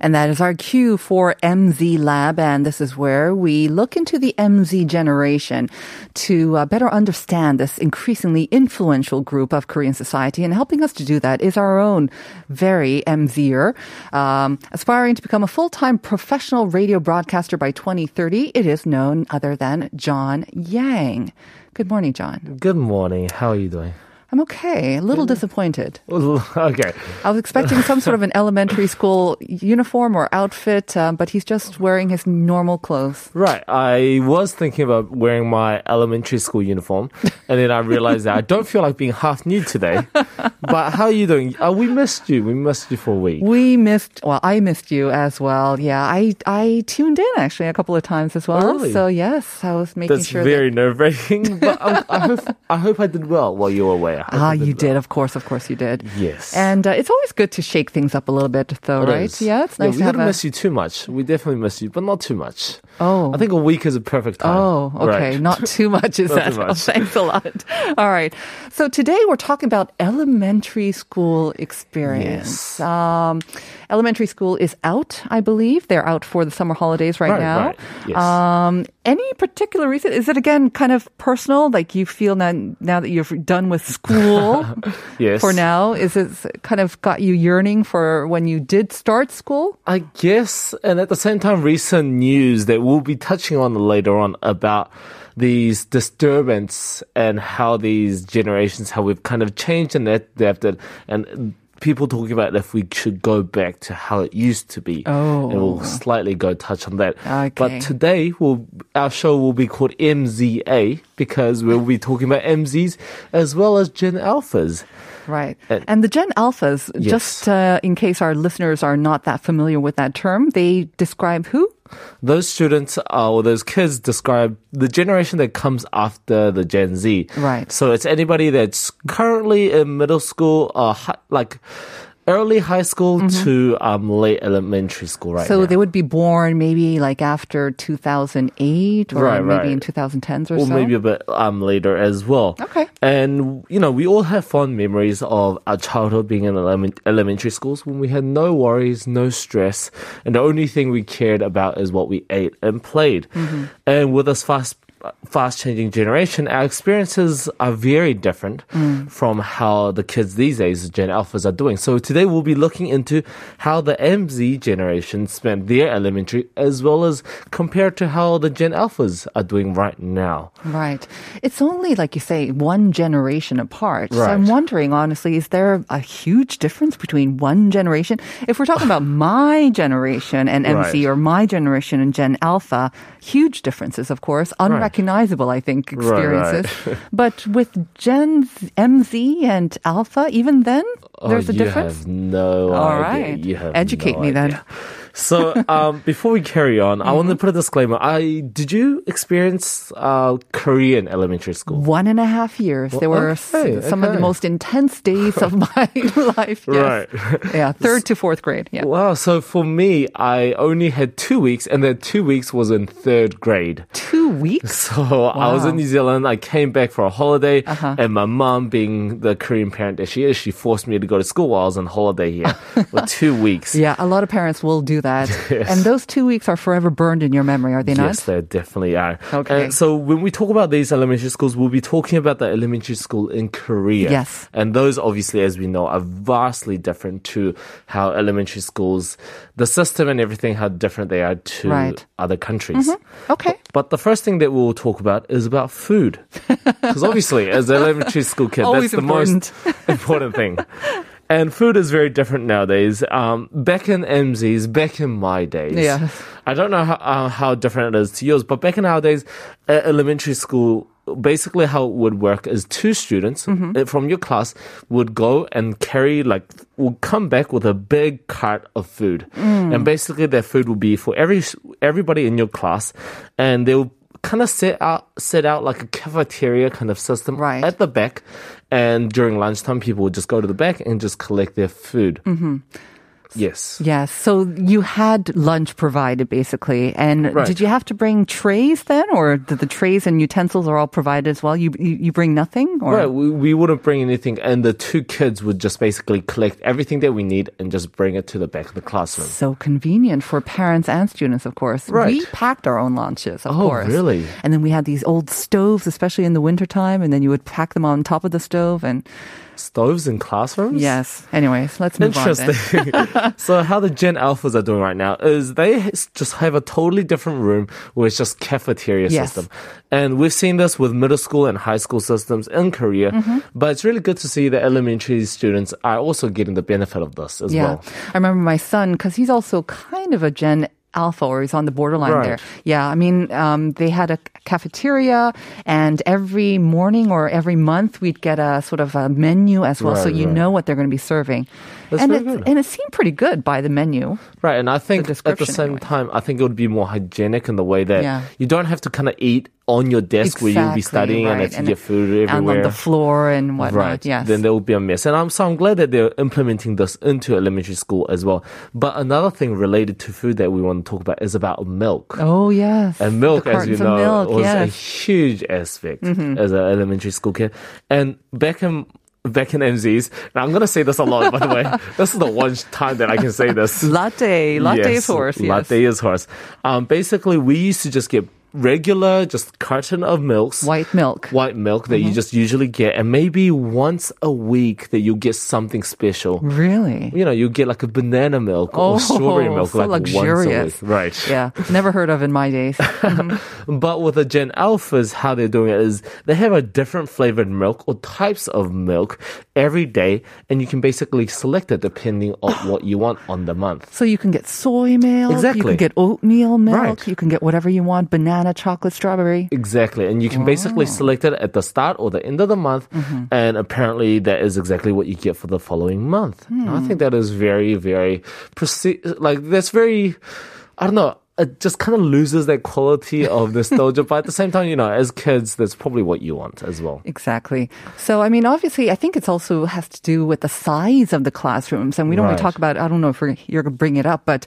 And that is our cue for MZ Lab. And this is where we look into the MZ generation to uh, better understand this increasingly influential group of Korean society. And helping us to do that is our own very MZer, um, aspiring to become a full-time professional radio broadcaster by 2030. It is none other than John Yang. Good morning, John. Good morning. How are you doing? I'm okay. A little disappointed. okay. I was expecting some sort of an elementary school uniform or outfit, um, but he's just wearing his normal clothes. Right. I was thinking about wearing my elementary school uniform, and then I realized that I don't feel like being half nude today. but how are you doing? Uh, we missed you. We missed you for a week. We missed, well, I missed you as well. Yeah, I, I tuned in actually a couple of times as well. Oh, really? So yes, I was making That's sure very that. nerve wracking, but I, I, hope, I hope I did well while you were away. I Ah, you did, of course, of course you did. Yes. And uh, it's always good to shake things up a little bit, though, It right? is. Yeah, it's nice we to have didn't a. miss you too much. We definitely miss you, but not too much. Oh. I think a week is a perfect time. Oh, okay. Right. Not too much, is that? too Oh, thanks a lot. All right. So today we're talking about elementary school experience. Yes. Um, elementary school is out, I believe. They're out for the summer holidays right, Right, now. right. Yes. Um, any particular reason? Is it again kind of personal? Like you feel now, now that you've done with school Yes. for now? Is it kind of got you yearning for when you did start school? I guess, and at the same time, recent news that we'll be touching on later on about these disturbance and how these generations, how we've kind of changed and adapted, and people talking about if we should go back to how it used to be. Oh. And we'll oh. slightly go touch on that. Okay. But today, we'll, our show will be called MZA because we'll be talking about MZs as well as Gen Alphas. Right. Uh, and the Gen Alphas, yes. just uh, in case our listeners are not that familiar with that term, they describe who? those students uh, or those kids describe the generation that comes after the Gen Z. Right. So it's anybody that's currently in middle school, uh, like early high school to um, late elementary school right Mm-hmm. so now. they would be born maybe like after 2008 or Right, maybe right. in 2010s or, or so. maybe a bit um, later as well. Okay. And, you know, we all have fond memories of our childhood being in element- elementary schools when we had no worries, no stress, and the only thing we cared about is what we ate and played. Mm-hmm. And with this fast fast changing generation, our experiences are very different Mm. from how the kids these days, Gen Alphas, are doing. So today we'll be looking into how the MZ generation spent their elementary as well as compared to how the Gen Alphas are doing right now. Right. It's only, like you say, one generation apart. So Right. I'm wondering, honestly, is there a huge difference between one generation? If we're talking about my generation and MZ Right. or my generation and Gen Alpha, huge differences, of course, unrecognizable, I think, right. experiences. but with Gen Z- MZ and Alpha, even then, oh, there's oh, a you difference? have no All idea. right. You have Educate no me then. So um, before we carry on, I want Mm-hmm. to put a disclaimer. I did you experience uh, Korean elementary school? One and a half years. There were okay, some of the most intense days of my life. Yes. Right. Yeah, third to fourth grade. Yeah. Wow. So for me, I only had two weeks, and that two weeks was in third grade. Two weeks? So I was in New Zealand. I came back for a holiday, Uh-huh. and my mom, being the Korean parent that she is, she forced me to go to school while I was on holiday here for two weeks. Yeah, a lot of parents will do that. And those two weeks are forever burned in your memory, are they not? Yes, they definitely are. Okay. So when we talk about these elementary schools, we'll be talking about the elementary school in Korea. Yes. And those, obviously, as we know, are vastly different to how elementary schools, the system and everything, how different they are to Right. Mm-hmm. other countries. Okay. But the first thing that we'll talk about is about food. Because obviously, as an elementary school kid, that's the most important thing. And food is very different nowadays. Um, back in MZs, back in my days, Yes. I don't know how, uh, how different it is to yours, but back in our days, at elementary school, basically how it would work is two students Mm-hmm. uh, from your class would go and carry like would come back with a big cart of food, Mm. and basically their food would be for every everybody in your class, and they will kind of set out set out like a cafeteria kind of system Right. at the back, and during lunchtime people would just go to the back and just collect their food. Mm-hmm. Yes. Yes. So you had lunch provided basically. And Right. did you have to bring trays then? Or did the trays and utensils are all provided as well? You you, you bring nothing? Or? Right, we, we wouldn't bring anything, and the two kids would just basically collect everything that we need and just bring it to the back of the classroom. So convenient for parents and students, of course. Right. We packed our own lunches, of Oh, course. really? And then we had these old stoves, especially in the wintertime, and then you would pack them on top of the stove. And Stoves in classrooms? yes, anyways, let's move on. Interesting. so how the Gen Alphas are doing right now is they just have a totally different room where it's just cafeteria Yes. system. And we've seen this with middle school and high school systems in Korea. Mm-hmm. But it's really good to see that elementary students are also getting the benefit of this as Yeah. well. I remember my son, because he's also kind of a Gen Alpha, or he's on the borderline Right. there. Yeah, I mean, um, they had a cafeteria, and every morning or every month we'd get a sort of a menu as well, so you right. know what they're going to be serving. That's and it good. and it seemed pretty good by the menu. Right, and I think at the same anyway. time, I think it would be more hygienic in the way that Yeah. you don't have to kind of eat on your desk where you'll be studying and right. if you get food and on the floor and whatnot. Right. Yes. Then there will be a mess. And I'm so I'm glad that they're implementing this into elementary school as well. But another thing related to food that we want to talk about is about milk. oh yes. And milk, as you know, milk, was a yes. Mm-hmm. huge aspect as an elementary school kid. And back in back in MZs, now I'm gonna say this a lot, by the way. This is the one time that I can say this. Latte, latte is horse. Yes. Latte is horse. Um, basically, we used to just get regular, just carton of milks. White milk. White milk that Mm-hmm. you just usually get, and maybe once a week that you get something special. Really? You know, you get like a banana milk Oh, or strawberry milk, so like once a luxurious. week. Right. Yeah, never heard of in my days. But with the Gen Alphas, how they're doing it is they have a different flavored milk or types of milk every day, and you can basically select it depending on what you want on the month. So you can get soy milk. exactly You can get oatmeal milk. Right. You can get whatever you want. Banana, chocolate, strawberry. Exactly. And you can basically select it at the start or the end of the month. Mm-hmm. And apparently that is exactly what you get for the following month. And I Hmm. think that is very, very, preci- like, that's very, I don't know. It just kind of loses that quality of nostalgia, but at the same time, you know, as kids, that's probably what you want as well. Exactly. So, I mean, obviously, I think it's also has to do with the size of the classrooms. And we don't want to talk about, I don't know if we're, you're going to bring it up, but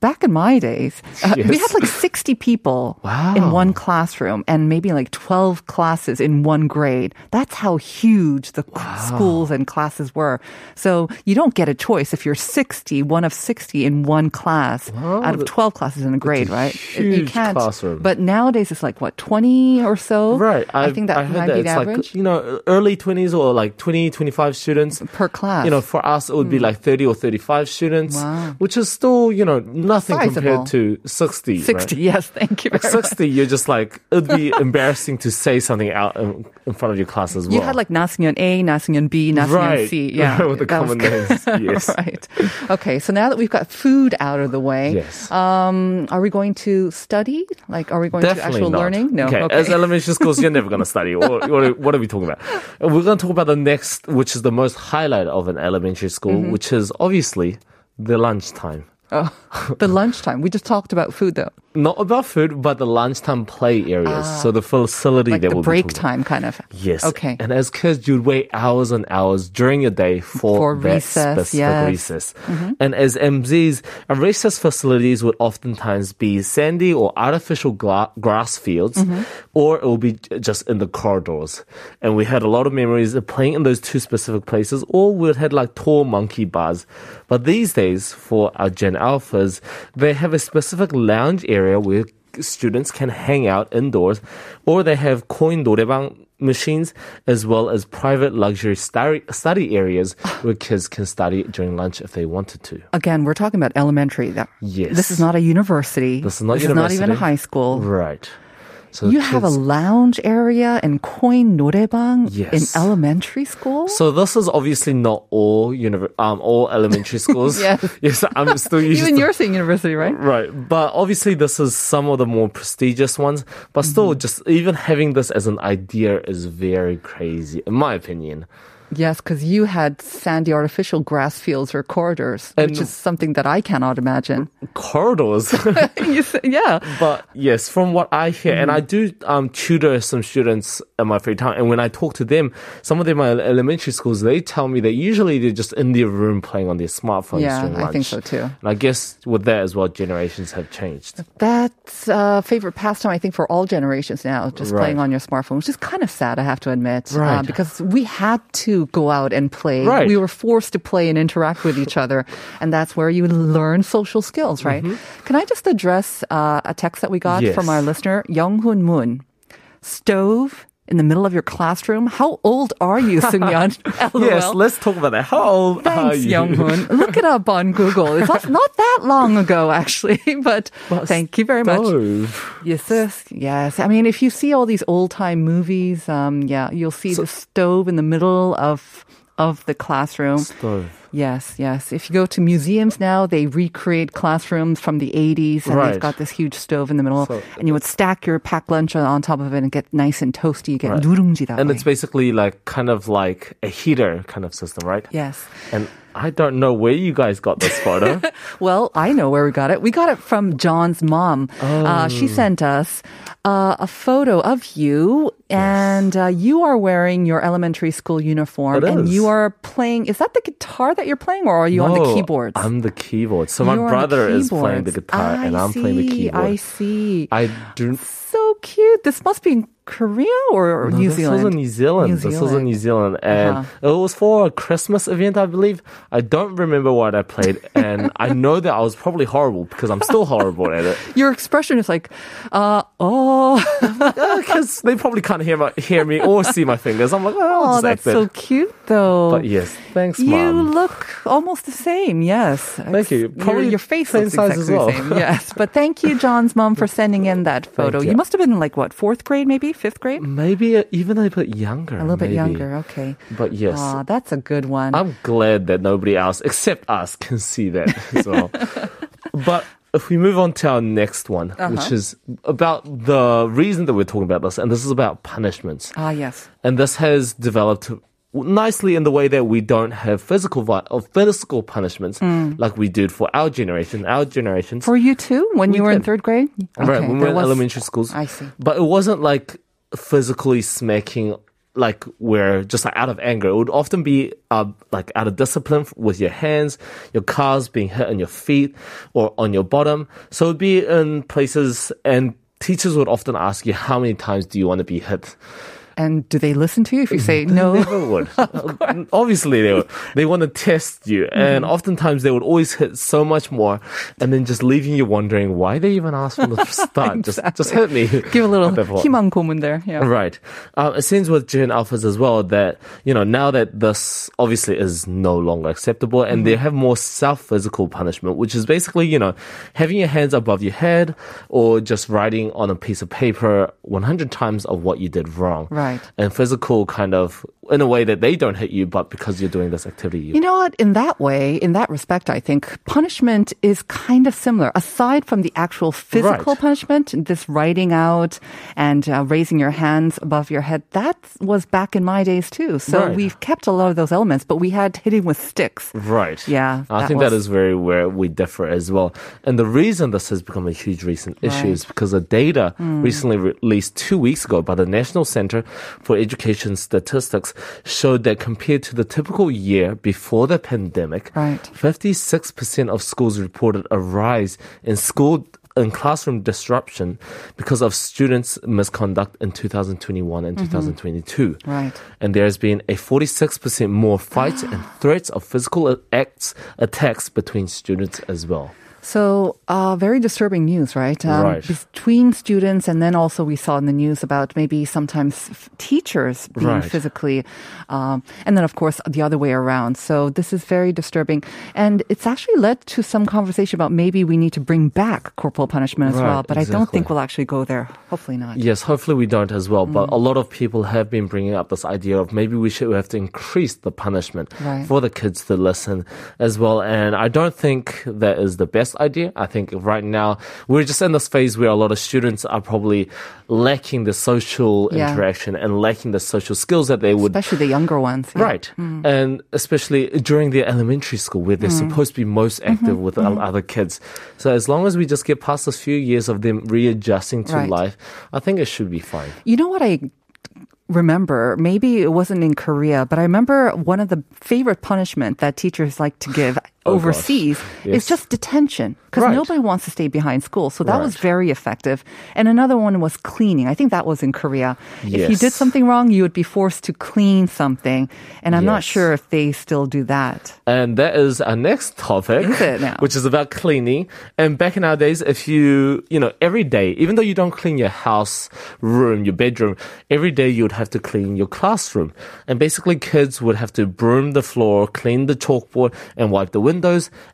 back in my days, uh, we had like 60 people Wow. in one classroom and maybe like 12 classes in one grade. That's how huge the schools and classes were. So you don't get a choice if you're 60, one of 60 in one class out of 12 classes in a grade, right? you huge can't. classroom. But nowadays it's like what, 20 or so? Right. I, think that I might that be the it's average. like, you know, early 20s or like 20, 25 students. Per class. You know, for us, it would be like 30 or 35 students, Wow. which is still, you know, nothing Sizable. compared to 60. 60, right? yes, thank you very much. 60, you're just like, it'd be embarrassing to say something out in, in front of your class as well. You had like Nasingan A, Nasingan B, Nasingan right. C. Yeah. with the common names. Yes. right. Okay, so now that we've got food out of the way, Yes. um, are we going to study? Like, are we going to Definitely actual not. learning? No. Okay. As elementary schools, you're never going to study. What, what, are- we talking about? We're going to talk about the next, which is the most highlight of an elementary school, Mm-hmm. which is obviously the lunchtime. Oh, the lunchtime. We just talked about food though. Not about food, but the lunchtime play areas. so the facility Ah. Like that the we'll be break time kind of. Yes. Okay. And as kids, you'd wait hours and hours during your day for, For that recess, specific yes. Mm-hmm. And as MZs, our recess facilities would oftentimes be sandy or artificial gla- grass fields, Mm-hmm. or it will be just in the corridors. And we had a lot of memories of playing in those two specific places, or we had like tall monkey bars. But these days, for our Gen Alphas, they have a specific lounge area where students can hang out indoors, or they have coin 노래방 machines as well as private luxury study, study areas where kids can study during lunch if they wanted to. Again, we're talking about elementary. That- Yes. This is not a university. This is not even a university. high school. Right. So you have a lounge area and coin noraebang yes. in elementary school. So this is obviously not all univ- um, all elementary schools. yes. yes, I'm still even you're saying university, right? Right, but obviously this is some of the more prestigious ones. But still, mm-hmm. just even having this as an idea is very crazy, in my opinion. Yes, because you had sandy artificial grass fields or corridors, which is something that I cannot imagine. Corridors. Yeah. But yes, from what I hear, and I do um, tutor some students in my free time, and when I talk to them, some of them are elementary schools, they tell me that usually they're just in their room playing on their smartphones Yeah, during lunch. I think so too. And I guess with that as well, generations have changed. That's a favorite pastime, I think, for all generations now, just Right. playing on your smartphone, which is kind of sad, I have to admit. uh, Right. because we had to go out and play. Right. We were forced to play and interact with each other. And that's where you learn social skills, right? Can I just address uh, a text that we got Mm-hmm. Yes. from our listener, Young-hoon Moon? Stove in the middle of your classroom? How old are you, Sungyeon? Yes, let's talk about that. How old are Thanks, you? Young-hoon. Look it up on Google. It's not, not that long ago, actually, but thank you very much. Stove. Yes, yes, yes. I mean, if you see all these old time movies, um, yeah, you'll see the stove in the middle of of the classroom. Stove. Yes, yes. If you go to museums now, they recreate classrooms from the 80s and Right. they've got this huge stove in the middle. So- and you would stack your packed lunch on top of it and get nice and toasty. You get Right. 누룽지 that And way. it's basically like kind of like a heater kind of system, right? Yes. And I don't know where you guys got this photo. Well, I know where we got it. We got it from John's mom. Uh, she Oh. sent us uh, a photo of you, and uh, you are wearing your elementary school uniform, It and is. you are playing. Is that the guitar that you're playing, or are you on the No, keyboards? I'm the keyboard. So my You're brother is playing the guitar and I I'm playing the keyboard. I see. I do. So cute. This must be in Korea or No, New this Zealand. was in New Zealand. New This was in New Zealand, and it was for a Christmas event, I believe. I don't remember what I played, and I know that I was probably horrible because I'm still horrible at it. Your expression is like, uh, oh, Because they probably can't hear my, hear me or see my fingers. I'm like, oh, oh, that's so cute, though. But yes, thanks, You mom. You look almost the same, yes. Thank you. Your, Probably your face same looks exactly well. the same. Yes, but thank you, John's mom, for sending in that photo. you. You must have been like what fourth grade, maybe fifth grade, Maybe uh, even a little bit younger. a little bit maybe. younger. Okay. But yes, that's a good one. I'm glad that nobody else except us can see that as well. but if we move on to our next one, Uh-huh. which is about the reason that we're talking about this, and this is about punishments. ah, yes. And this has developed nicely in the way that we don't have physical vi- or physical punishments like we did for our generation. Our generation. For you too, when We you were in third grade. right, when we were in was- elementary schools. I see. But it wasn't like physically smacking like where just like out of anger. It would often be uh, like out of discipline with your hands, your calves being hit on your feet or on your bottom. So it'd be in places and teachers would often ask you how many times do you want to be hit? And do they listen to you if you say no? Obviously, they would. They want to test you, mm-hmm. and oftentimes they would always hit so much more, and then just leaving you wondering why they even asked from the start. exactly. Just, just hit me. Give a little 희망 고문 there. Yeah. Right. Um, it seems with Gen Alphas as well that you know now that this obviously is no longer acceptable, and mm-hmm. they have more self physical punishment, which is basically you know having your hands above your head or just writing on a piece of paper 100 times of what you did wrong. Right. And physical kind of in a way that they don't hit you, but because you're doing this activity. You, You know what? In that way, in that respect, I think punishment is kind of similar. Aside from the actual physical Right. punishment, this writing out and uh, raising your hands above your head, that was back in my days too. So Right. we've kept a lot of those elements, but we had hitting with sticks. Right. Yeah, I that think that was- is very where we differ as well. And the reason this has become a huge recent issue is because the data Hmm. recently released two weeks ago by the National Center for Education Statistics showed that compared to the typical year before the pandemic, Right. 56% of schools reported a rise in school and classroom disruption because of students' misconduct in 2021 and 2022. Mm-hmm. Right. And there's been a 46% more fights and threats of physical acts, attacks between students as well. So, uh, very disturbing news, right? Um, Right. Between students, and then also we saw in the news about maybe sometimes f- teachers being Right. physically, um, and then of course the other way around. So this is very disturbing, and it's actually led to some conversation about maybe we need to bring back corporal punishment as Right, well. But I don't think we'll actually go there. Hopefully not. Yes, hopefully we don't as well. Mm. But a lot of people have been bringing up this idea of maybe we should have to increase the punishment for the kids to listen as well. And I don't think that is the best idea. I think right now we're just in this phase where a lot of students are probably lacking the social Yeah. interaction and lacking the social skills that they would Especially the younger ones. yeah. Right. Mm. And especially during their elementary school where they're mm. supposed to be most mm-hmm. active with o- other kids. So as long as we just get past those few years of them readjusting to Right. life, I think it should be fine. You know what I remember? Maybe it wasn't in Korea, but I remember one of the favorite punishment that teachers like to give Oh, overseas gosh. is just detention because Right. nobody wants to stay behind school. So that was very effective. And another one was cleaning. I think that was in Korea. If you did something wrong, you would be forced to clean something. And I'm not sure if they still do that. And that is our next topic, Is which is about cleaning. And back in our days, if you, you know, every day, even though you don't clean your house room, your bedroom, every day you would have to clean your classroom. And basically, kids would have to broom the floor, clean the chalkboard, and wipe the windows.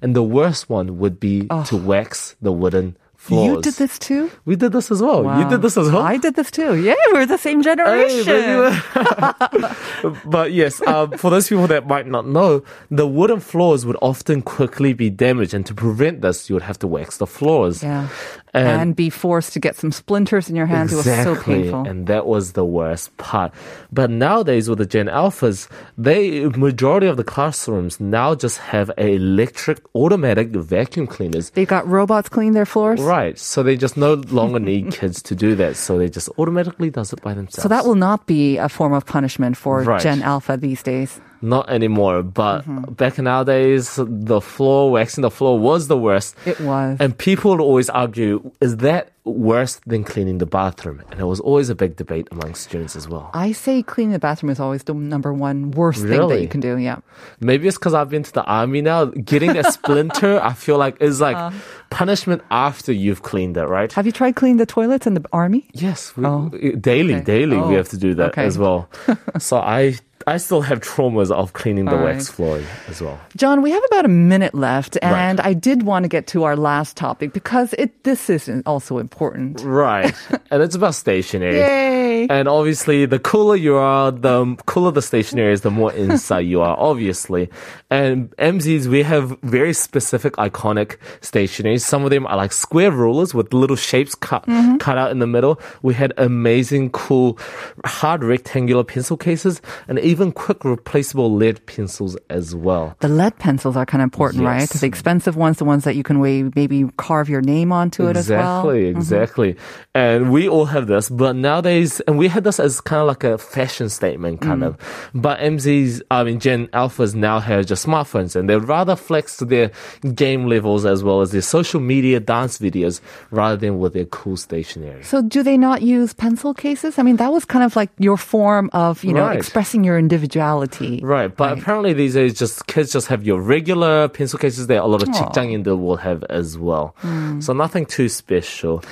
And the worst one would be ah. to wax the wooden You did this too? We did this as well. You did this as well. I did this too. Yeah, we're the same Hey, generation. baby. but yes, um, for those people that might not know, the wooden floors would often quickly be damaged, and to prevent this, you would have to wax the floors. yeah. And- And, be forced to get some splinters in your hands. It was so painful. And that was the worst part. But nowadays with the Gen Alphas, they majority of the classrooms now just have a electric automatic vacuum cleaners. They've got robots clean their floors. Right. So they just no longer need kids to do that. So they just automatically does it by themselves. So that will not be a form of punishment for Right. Gen Alpha these days. Not anymore, but Mm-hmm. back in our days, the floor, waxing the floor was the worst. It was. And people would always argue, is that worse than cleaning the bathroom? And it was always a big debate among students as well. I say cleaning the bathroom is always the number one worst thing that you can do. Yeah. Maybe it's because I've been to the army now. Getting a splinter, I feel like is like Uh. punishment after you've cleaned it, right? Have you tried cleaning the toilets in the army? Yes, we, Oh. daily, Okay. daily we Oh, have to do that okay. as well. so I, I still have traumas of cleaning the All wax right. floor as well. John, we have about a minute left, Right. and I did want to get to our last topic because it this is also important. Right, and it's about stationery. Yay! And obviously, the cooler you are, the cooler the stationery is, the more inside you are, obviously. And MZs, we have very specific, iconic stationery. Some of them are like square rulers with little shapes cut, Mm-hmm. cut out in the middle. We had amazing, cool, hard rectangular pencil cases and even quick replaceable lead pencils as well. The lead pencils are kind of important, right? Yes. The expensive ones, the ones that you can maybe carve your name onto it as well. Exactly, exactly. And we all have this, but nowadays, and we had this as kind of like a fashion statement, kind of. But MZs, I mean, Gen Alphas now have just smartphones and they'd rather flex to their game levels as well as their social media dance videos rather than with their cool stationery. So do they not use pencil cases? I mean, that was kind of like your form of, you know, Right. expressing your individuality. Right, but Right. apparently these days, just kids just have your regular pencil cases that a lot of Aw. 직장인들 will have as well. So nothing too special.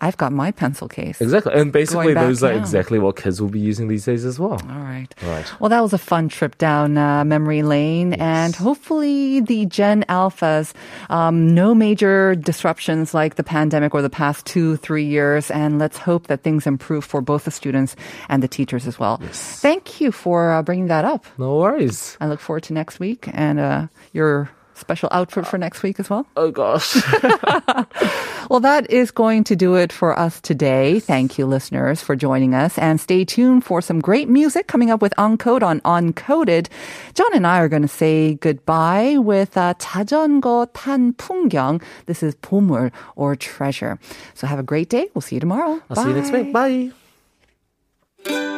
I've got my pencil case. Exactly. And basically, those are exactly what kids will be using these days as well. All right. Right. Well, that was a fun trip down uh, memory lane, and hopefully the Gen Alphas, um, no major disruptions like the pandemic or the past two, three years, and let's hope that things improve for both the students and the teachers as well. Thank you for uh, bringing that up. No worries. I look forward to next week and uh, your special outfit for next week as well. Oh gosh. Well, that is going to do it for us today. Thank you, listeners, for joining us. And stay tuned for some great music coming up with Uncode on Uncoded. John and I are going to say goodbye with uh, 자전거 탄 풍경. This is 보물 or treasure. So have a great day. We'll see you tomorrow. I'll see you next Bye. week. Bye.